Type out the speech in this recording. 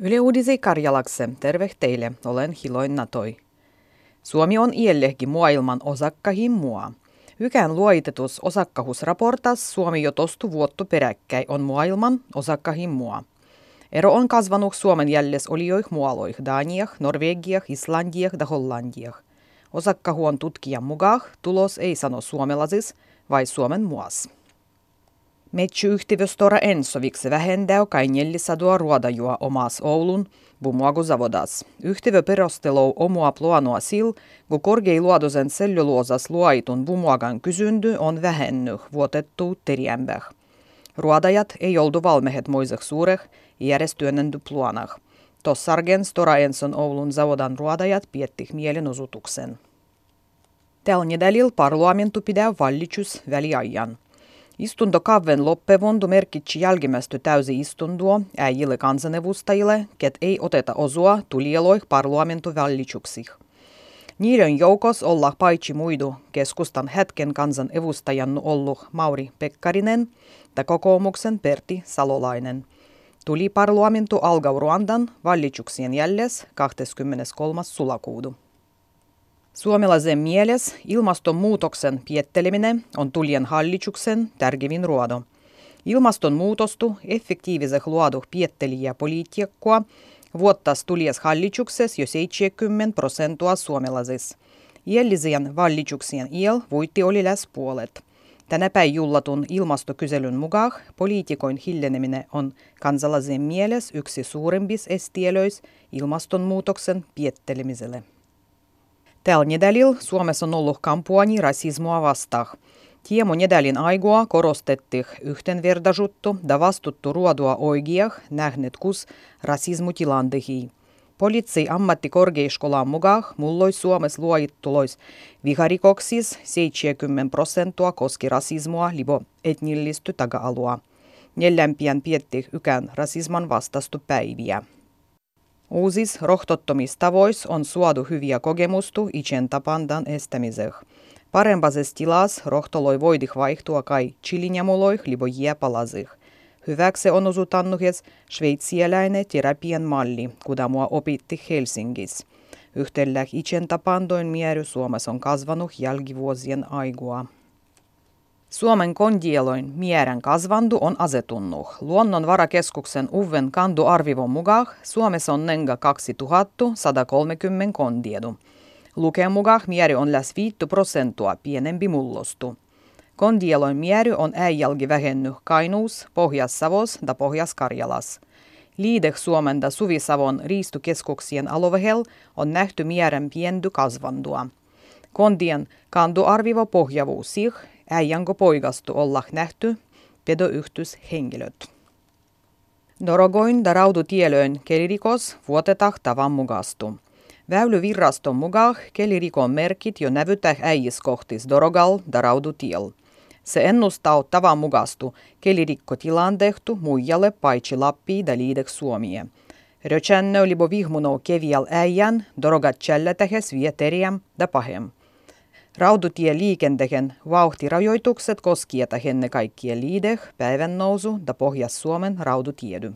Yle Uudisi Karjalakse, terve teille, olen Hiloin Natoi. Suomi on iellehki maailman osakkahin mua. Ykään luoitetus osakkahusraportas Suomi jo tostu vuottu peräkkäin on maailman osakkahin mua. Ero on kasvanut Suomen jälles olioih mualoih Daniah, Norvegiah, Islandiah ja Hollandiah. Osakkahuon tutkijan mukaan tulos ei sano suomalaisis, vai Suomen muas. Metsyyhtiöstora Ensoviksi vähentää kainjellisadua ruodajua omas Oulun bumuaguzavodas. Yhtiö perustelou omua planoa sil, kun korgeiluodosen selluloosas luoitun bumuagan kysyndy on vähennyt vuotettu teriämbäh. Ruodajat ei oltu valmehet moiseh suureh järjestyönnendy planah. Tossargen Stora Enson Oulun zavodan ruodajat piettih mielenosoituksen. Tällä nedälil parlamentu pidää vallitsus väliajan. Istuntokauden loppevondu merkitsi jälkimmäistä täysi istuntoa äijille kansanedustajille, ket ei oteta osua tulieloih parlamentu vallitsuksih. Niiden joukos olla paitsi muidu keskustan hetken kansanedustajan ollut Mauri Pekkarinen ja kokoomuksen Pertti Salolainen. Tuli parlamentu algau Ruandan vallitsuksien jälles 23. sulakuudu. Suomalaisen mieles ilmastonmuutoksen pietteleminen on tulien hallituksen tärkevin ruodo. Ilmastonmuutostu effektiiviseh luodu piettelijä politiikkoa vuottas tulies hallituksessa jo 70 prosentua suomalaisissa. Iellisien vallituksien iel voitti oli läs puolet. Tänä päin jullatun ilmastokyselyn mukaan poliitikoin hiljeneminen on kansalaisen mieles yksi suurimpis estielöis ilmastonmuutoksen piettelemiselle. Tällä nedälillä Suomessa on ollut kampuani rasismua vastaan. Tiemo nedälin aigua korostettiin yhtenvertaisuutta ja vastuttu ruodua oikeah nähnet kus rasismutilantehi. Poliitsi ammattikorkeaskolan mukaan mulloi Suomessa luojittulois viharikoksis 70 prosenttia koski rasismua libo etnillisty taga-alua. Neljämpien pietti ykän rasisman vastastu päiviä. Uusis rohtottomistavois on suodu hyviä kokemustu itsen tapandan estämiseh. Parempasessa tilas rohtoloi voidih vaihtua kai chilinjamuloih libo jiepalasih. Hyväksi on osutannuhes sveitsiäläinen terapian malli, kuda mua opitti Helsingis. Yhtellä itsen tapandoin miery Suomessa on kasvanut jälkivuosien aigua. Suomen kondieloin mieren kasvandu on asetunnu. Luonnonvarakeskuksen uven kandu arvivon mukaan Suomessa on nenga 2130 kondiedu. Lukeen mukaan mieri on läs 5 prosentua pienempi mullostu. Kondieloin mieri on äijälgi vähenny Kainuus, Pohjas-Savos ja Pohjas-Karjalas. Liideh Suomen ja Suvisavon riistukeskuksien alovehel on nähty mieren piendy kasvandua. Kondien kandu arvivo pohjavuus sich äijänko poikastu olla nähty pedoyhtys henkilöt. Dorogoin da raudutielöön kelirikos vuotetah tavan mugastu. Väylyvirraston mukaan kelirikon merkit jo nävytä äijiskohtis Dorogal da raudutiel. Se ennustaa tavan mugastu kelirikkotilaan tehty muijalle paitsi Lappi da liidek Suomie. Rötsänne libo vihmuno kevial äijän, dorogat tjällätähes vieteriäm da pahem. Rautatieliikenteen vauhtirajoitukset koskivat ennen kaikkea liideh, päivän nousu ja Pohjas-Suomen rautatiedy.